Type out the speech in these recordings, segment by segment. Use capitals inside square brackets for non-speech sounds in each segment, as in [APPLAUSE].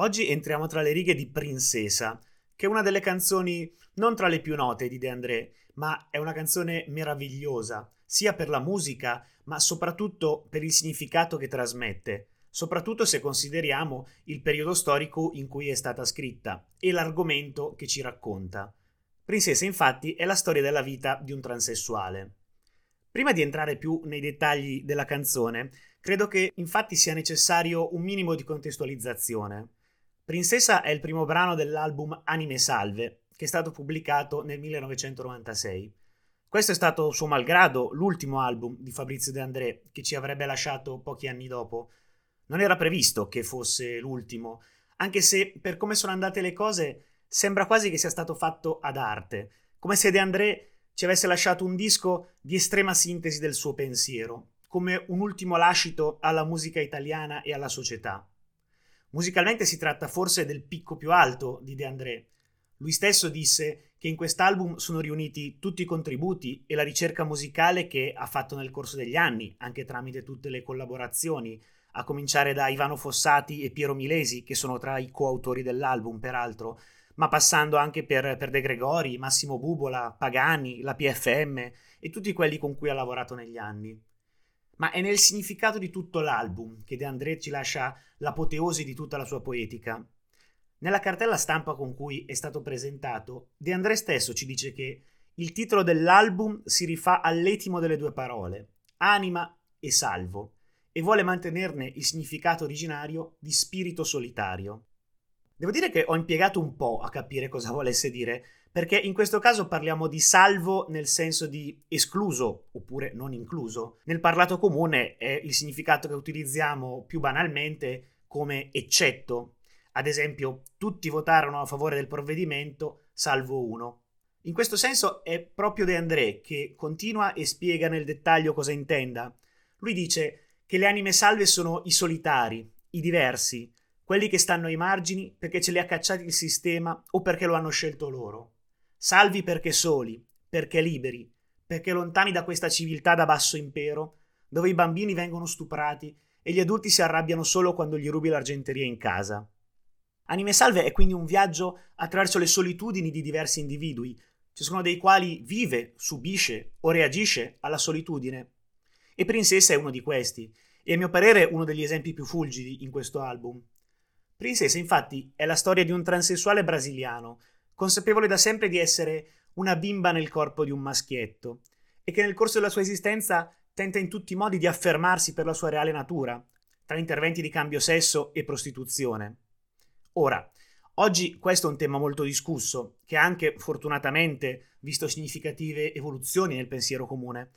Oggi entriamo tra le righe di Princesa, che è una delle canzoni non tra le più note di De André, ma è una canzone meravigliosa, sia per la musica, ma soprattutto per il significato che trasmette, soprattutto se consideriamo il periodo storico in cui è stata scritta e l'argomento che ci racconta. Princesa, infatti, è la storia della vita di un transessuale. Prima di entrare più nei dettagli della canzone, credo che infatti sia necessario un minimo di contestualizzazione. Princesa è il primo brano dell'album Anime Salve, che è stato pubblicato nel 1996. Questo è stato suo malgrado l'ultimo album di Fabrizio De André, che ci avrebbe lasciato pochi anni dopo. Non era previsto che fosse l'ultimo, anche se per come sono andate le cose sembra quasi che sia stato fatto ad arte, come se De André ci avesse lasciato un disco di estrema sintesi del suo pensiero, come un ultimo lascito alla musica italiana e alla società. Musicalmente si tratta forse del picco più alto di De André. Lui stesso disse che in quest'album sono riuniti tutti i contributi e la ricerca musicale che ha fatto nel corso degli anni, anche tramite tutte le collaborazioni, a cominciare da Ivano Fossati e Piero Milesi, che sono tra i coautori dell'album, peraltro, ma passando anche per, per De Gregori, Massimo Bubola, Pagani, la PFM e tutti quelli con cui ha lavorato negli anni ma è nel significato di tutto l'album che De André ci lascia l'apoteosi di tutta la sua poetica. Nella cartella stampa con cui è stato presentato, De André stesso ci dice che il titolo dell'album si rifà all'etimo delle due parole, anima e salvo, e vuole mantenerne il significato originario di spirito solitario. Devo dire che ho impiegato un po' a capire cosa [LAUGHS] volesse dire, perché in questo caso parliamo di salvo nel senso di escluso oppure non incluso. Nel parlato comune è il significato che utilizziamo più banalmente come eccetto. Ad esempio, tutti votarono a favore del provvedimento, salvo uno. In questo senso è proprio De André che continua e spiega nel dettaglio cosa intenda. Lui dice che le anime salve sono i solitari, i diversi, quelli che stanno ai margini perché ce li ha cacciati il sistema o perché lo hanno scelto loro salvi perché soli, perché liberi, perché lontani da questa civiltà da basso impero, dove i bambini vengono stuprati e gli adulti si arrabbiano solo quando gli rubi l'argenteria in casa. Anime Salve è quindi un viaggio attraverso le solitudini di diversi individui, ciascuno dei quali vive, subisce o reagisce alla solitudine. E Princesa è uno di questi, e a mio parere uno degli esempi più fulgidi in questo album. Princesa, infatti, è la storia di un transessuale brasiliano consapevole da sempre di essere una bimba nel corpo di un maschietto e che nel corso della sua esistenza tenta in tutti i modi di affermarsi per la sua reale natura, tra interventi di cambio sesso e prostituzione. Ora, oggi questo è un tema molto discusso, che ha anche fortunatamente visto significative evoluzioni nel pensiero comune,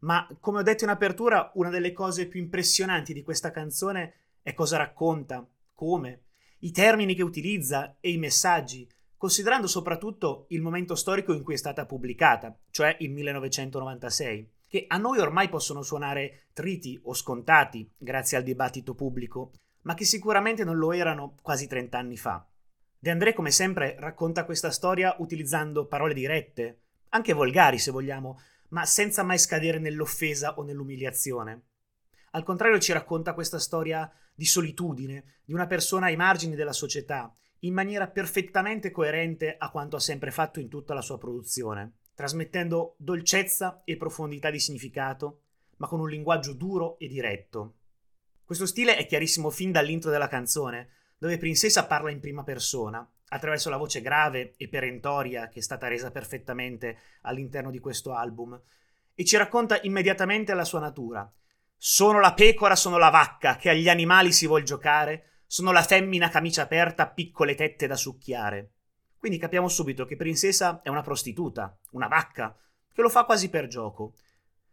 ma come ho detto in apertura, una delle cose più impressionanti di questa canzone è cosa racconta, come, i termini che utilizza e i messaggi, considerando soprattutto il momento storico in cui è stata pubblicata, cioè il 1996, che a noi ormai possono suonare triti o scontati grazie al dibattito pubblico, ma che sicuramente non lo erano quasi 30 anni fa. De André, come sempre, racconta questa storia utilizzando parole dirette, anche volgari se vogliamo, ma senza mai scadere nell'offesa o nell'umiliazione. Al contrario ci racconta questa storia di solitudine, di una persona ai margini della società, in maniera perfettamente coerente a quanto ha sempre fatto in tutta la sua produzione, trasmettendo dolcezza e profondità di significato, ma con un linguaggio duro e diretto. Questo stile è chiarissimo fin dall'intro della canzone, dove Princesa parla in prima persona, attraverso la voce grave e perentoria che è stata resa perfettamente all'interno di questo album, e ci racconta immediatamente la sua natura. Sono la pecora, sono la vacca, che agli animali si vuol giocare, sono la femmina camicia aperta, piccole tette da succhiare. Quindi capiamo subito che Princesa è una prostituta, una vacca, che lo fa quasi per gioco.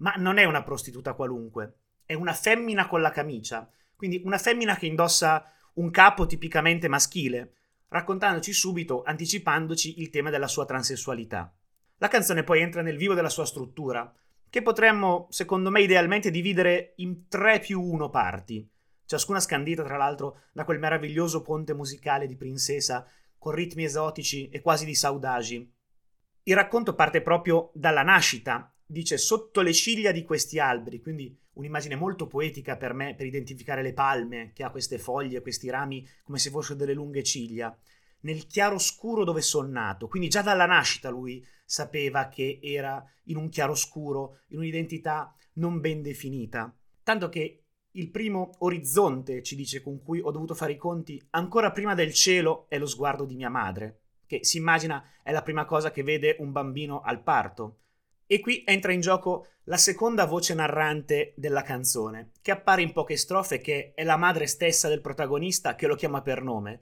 Ma non è una prostituta qualunque, è una femmina con la camicia, quindi una femmina che indossa un capo tipicamente maschile, raccontandoci subito, anticipandoci il tema della sua transessualità. La canzone poi entra nel vivo della sua struttura, che potremmo, secondo me, idealmente dividere in tre più uno parti. Ciascuna scandita tra l'altro da quel meraviglioso ponte musicale di Princesa con ritmi esotici e quasi di saudagi. Il racconto parte proprio dalla nascita, dice sotto le ciglia di questi alberi, quindi un'immagine molto poetica per me per identificare le palme che ha queste foglie, questi rami come se fossero delle lunghe ciglia, nel chiaro scuro dove sono nato. Quindi già dalla nascita lui sapeva che era in un chiaro scuro, in un'identità non ben definita. Tanto che il primo orizzonte, ci dice, con cui ho dovuto fare i conti, ancora prima del cielo, è lo sguardo di mia madre, che si immagina è la prima cosa che vede un bambino al parto. E qui entra in gioco la seconda voce narrante della canzone, che appare in poche strofe, che è la madre stessa del protagonista che lo chiama per nome.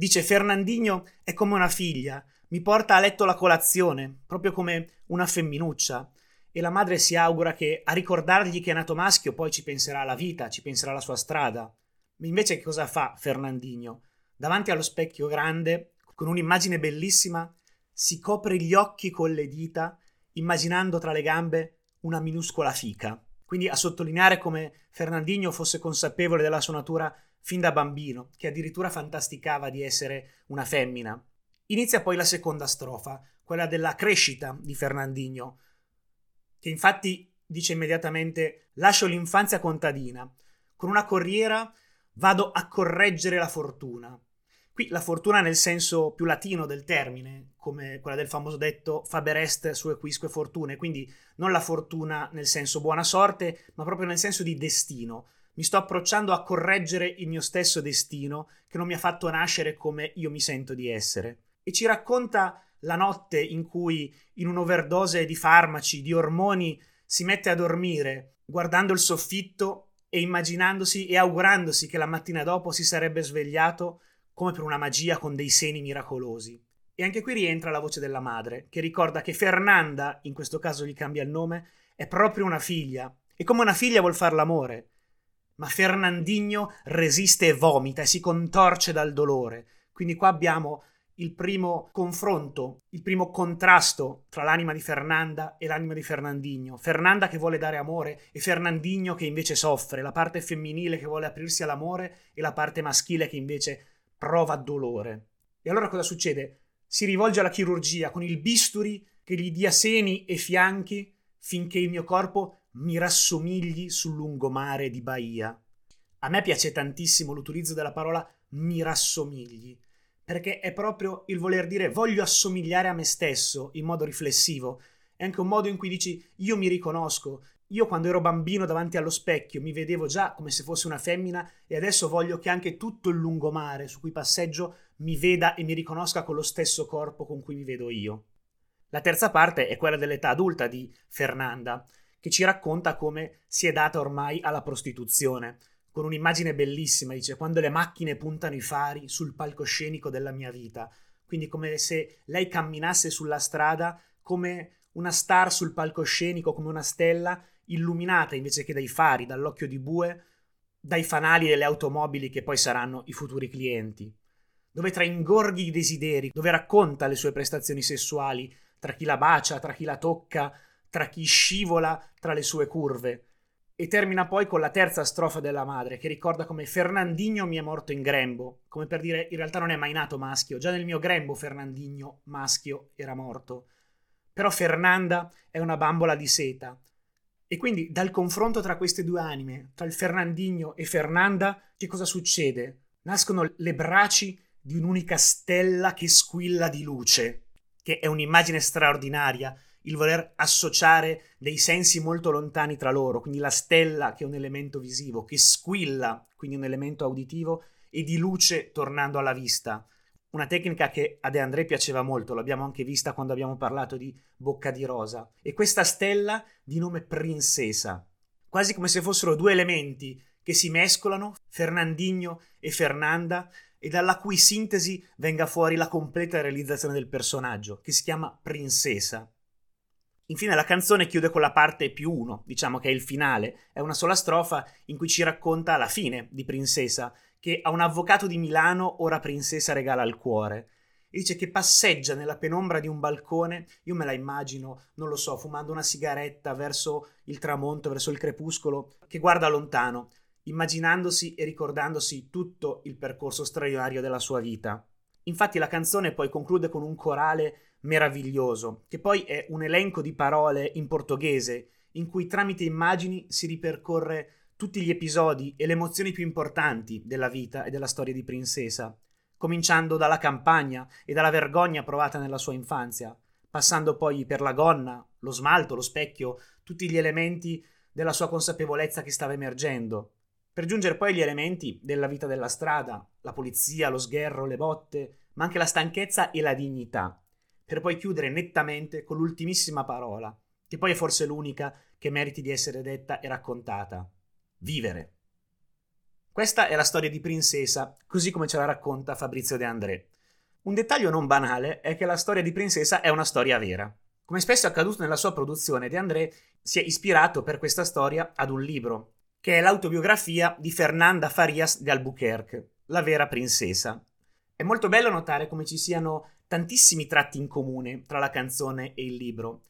Dice Fernandinho è come una figlia, mi porta a letto la colazione, proprio come una femminuccia e la madre si augura che a ricordargli che è nato maschio poi ci penserà alla vita, ci penserà alla sua strada. Invece che cosa fa Fernandinho? Davanti allo specchio grande, con un'immagine bellissima, si copre gli occhi con le dita, immaginando tra le gambe una minuscola fica. Quindi a sottolineare come Fernandinho fosse consapevole della sua natura fin da bambino, che addirittura fantasticava di essere una femmina. Inizia poi la seconda strofa, quella della crescita di Fernandinho, che infatti dice immediatamente lascio l'infanzia contadina, con una corriera vado a correggere la fortuna. Qui la fortuna nel senso più latino del termine, come quella del famoso detto faber est sue quisque fortune, quindi non la fortuna nel senso buona sorte, ma proprio nel senso di destino. Mi sto approcciando a correggere il mio stesso destino che non mi ha fatto nascere come io mi sento di essere. E ci racconta la notte in cui in un'overdose di farmaci, di ormoni, si mette a dormire guardando il soffitto e immaginandosi e augurandosi che la mattina dopo si sarebbe svegliato come per una magia con dei seni miracolosi. E anche qui rientra la voce della madre, che ricorda che Fernanda, in questo caso gli cambia il nome, è proprio una figlia, e come una figlia vuol far l'amore. Ma Fernandinho resiste e vomita e si contorce dal dolore. Quindi qua abbiamo il primo confronto, il primo contrasto tra l'anima di Fernanda e l'anima di Fernandinho. Fernanda che vuole dare amore e Fernandinho che invece soffre, la parte femminile che vuole aprirsi all'amore e la parte maschile che invece prova dolore. E allora cosa succede? Si rivolge alla chirurgia con il bisturi che gli dia seni e fianchi finché il mio corpo mi rassomigli sul lungomare di Bahia. A me piace tantissimo l'utilizzo della parola mi rassomigli perché è proprio il voler dire voglio assomigliare a me stesso in modo riflessivo. È anche un modo in cui dici io mi riconosco. Io quando ero bambino davanti allo specchio mi vedevo già come se fosse una femmina e adesso voglio che anche tutto il lungomare su cui passeggio mi veda e mi riconosca con lo stesso corpo con cui mi vedo io. La terza parte è quella dell'età adulta di Fernanda, che ci racconta come si è data ormai alla prostituzione, con un'immagine bellissima, dice quando le macchine puntano i fari sul palcoscenico della mia vita, quindi come se lei camminasse sulla strada come una star sul palcoscenico, come una stella illuminata invece che dai fari, dall'occhio di bue, dai fanali delle automobili che poi saranno i futuri clienti, dove tra ingorghi i desideri, dove racconta le sue prestazioni sessuali, tra chi la bacia, tra chi la tocca, tra chi scivola tra le sue curve, e termina poi con la terza strofa della madre che ricorda come Fernandinho mi è morto in grembo, come per dire in realtà non è mai nato maschio, già nel mio grembo Fernandinho maschio era morto. Però Fernanda è una bambola di seta. E quindi dal confronto tra queste due anime, tra il Fernandinho e Fernanda, che cosa succede? Nascono le braci di un'unica stella che squilla di luce, che è un'immagine straordinaria il voler associare dei sensi molto lontani tra loro, quindi la stella che è un elemento visivo, che squilla, quindi un elemento uditivo, e di luce tornando alla vista. Una tecnica che a De André piaceva molto, l'abbiamo anche vista quando abbiamo parlato di Bocca di Rosa. E questa stella di nome Princesa, quasi come se fossero due elementi che si mescolano, Fernandinho e Fernanda, e dalla cui sintesi venga fuori la completa realizzazione del personaggio, che si chiama Princesa. Infine la canzone chiude con la parte più uno, diciamo che è il finale, è una sola strofa in cui ci racconta la fine di Princesa, che a un avvocato di Milano ora Princesa regala il cuore. E dice che passeggia nella penombra di un balcone, io me la immagino, non lo so, fumando una sigaretta verso il tramonto, verso il crepuscolo, che guarda lontano, immaginandosi e ricordandosi tutto il percorso straordinario della sua vita. Infatti la canzone poi conclude con un corale meraviglioso, che poi è un elenco di parole in portoghese, in cui tramite immagini si ripercorre tutti gli episodi e le emozioni più importanti della vita e della storia di Princesa, cominciando dalla campagna e dalla vergogna provata nella sua infanzia, passando poi per la gonna, lo smalto, lo specchio, tutti gli elementi della sua consapevolezza che stava emergendo, per giungere poi agli elementi della vita della strada, la polizia, lo sgherro, le botte, ma anche la stanchezza e la dignità, per poi chiudere nettamente con l'ultimissima parola, che poi è forse l'unica che meriti di essere detta e raccontata. Vivere. Questa è la storia di Princesa, così come ce la racconta Fabrizio De André. Un dettaglio non banale è che la storia di Princesa è una storia vera. Come spesso è accaduto nella sua produzione, De André si è ispirato per questa storia ad un libro, che è l'autobiografia di Fernanda Farias de Albuquerque, la vera princesa. È molto bello notare come ci siano tantissimi tratti in comune tra la canzone e il libro.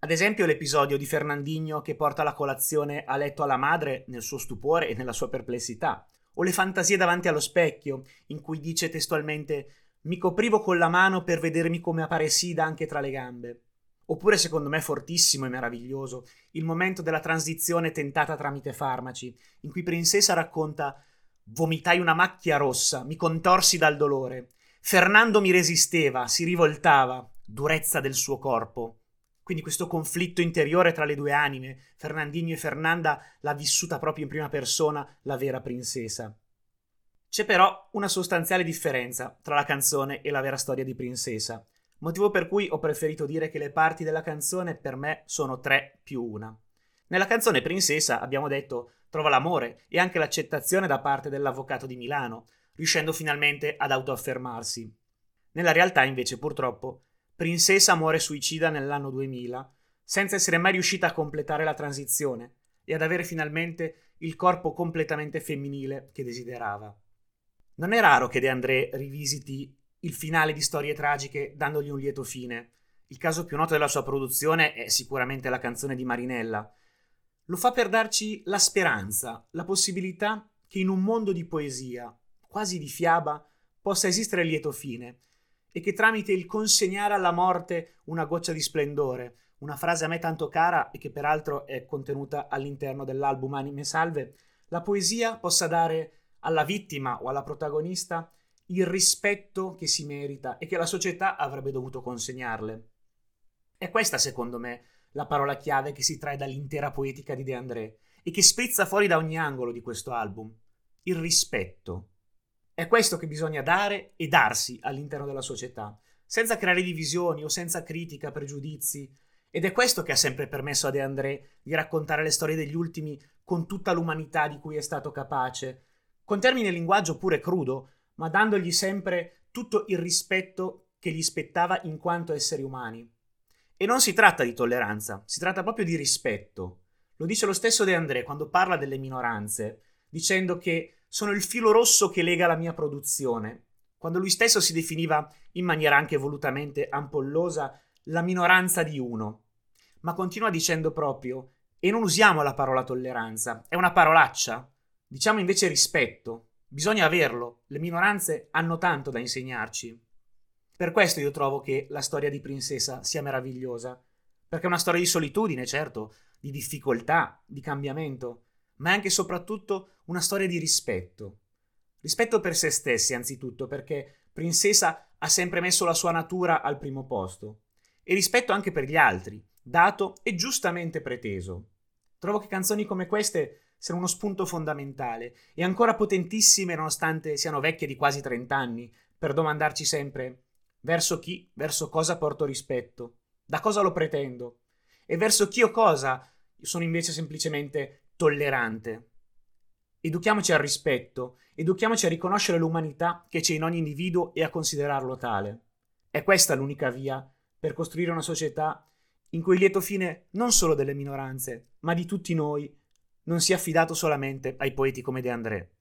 Ad esempio l'episodio di Fernandinho che porta la colazione a letto alla madre nel suo stupore e nella sua perplessità, o le fantasie davanti allo specchio, in cui dice testualmente mi coprivo con la mano per vedermi come apparesida anche tra le gambe. Oppure, secondo me, fortissimo e meraviglioso, il momento della transizione tentata tramite farmaci, in cui Princesa racconta Vomitai una macchia rossa, mi contorsi dal dolore. Fernando mi resisteva, si rivoltava, durezza del suo corpo. Quindi questo conflitto interiore tra le due anime, Fernandinho e Fernanda, l'ha vissuta proprio in prima persona la vera princesa. C'è però una sostanziale differenza tra la canzone e la vera storia di Princesa, motivo per cui ho preferito dire che le parti della canzone per me sono tre più una. Nella canzone Princesa, abbiamo detto, trova l'amore e anche l'accettazione da parte dell'avvocato di Milano, riuscendo finalmente ad autoaffermarsi. Nella realtà, invece, purtroppo, Princesa muore suicida nell'anno 2000, senza essere mai riuscita a completare la transizione e ad avere finalmente il corpo completamente femminile che desiderava. Non è raro che De André rivisiti il finale di storie tragiche dandogli un lieto fine. Il caso più noto della sua produzione è sicuramente la canzone di Marinella. Lo fa per darci la speranza, la possibilità che in un mondo di poesia, quasi di fiaba, possa esistere il lieto fine e che tramite il consegnare alla morte una goccia di splendore, una frase a me tanto cara e che peraltro è contenuta all'interno dell'album Anime Salve, la poesia possa dare alla vittima o alla protagonista il rispetto che si merita e che la società avrebbe dovuto consegnarle. È questa, secondo me, la parola chiave che si trae dall'intera poetica di De André e che sprizza fuori da ogni angolo di questo album. Il rispetto. È questo che bisogna dare e darsi all'interno della società, senza creare divisioni o senza critica, pregiudizi. Ed è questo che ha sempre permesso a De André di raccontare le storie degli ultimi con tutta l'umanità di cui è stato capace, con termini e linguaggio pure crudo, ma dandogli sempre tutto il rispetto che gli spettava in quanto esseri umani. E non si tratta di tolleranza, si tratta proprio di rispetto. Lo dice lo stesso De André quando parla delle minoranze, dicendo che sono il filo rosso che lega la mia produzione. Quando lui stesso si definiva, in maniera anche volutamente ampollosa, la minoranza di uno. Ma continua dicendo proprio, e non usiamo la parola tolleranza, è una parolaccia. Diciamo invece rispetto. Bisogna averlo, le minoranze hanno tanto da insegnarci. Per questo io trovo che la storia di Princesa sia meravigliosa, perché è una storia di solitudine, certo, di difficoltà, di cambiamento, ma è anche e soprattutto una storia di rispetto. Rispetto per se stessi, anzitutto, perché Princesa ha sempre messo la sua natura al primo posto, e rispetto anche per gli altri, dato e giustamente preteso. Trovo che canzoni come queste siano uno spunto fondamentale e ancora potentissime nonostante siano vecchie di quasi 30 anni, per domandarci sempre verso chi, verso cosa porto rispetto, da cosa lo pretendo, e verso chi o cosa sono invece semplicemente tollerante. Educhiamoci al rispetto, educhiamoci a riconoscere l'umanità che c'è in ogni individuo e a considerarlo tale. È questa l'unica via per costruire una società in cui il lieto fine non solo delle minoranze, ma di tutti noi, non sia affidato solamente ai poeti come De André.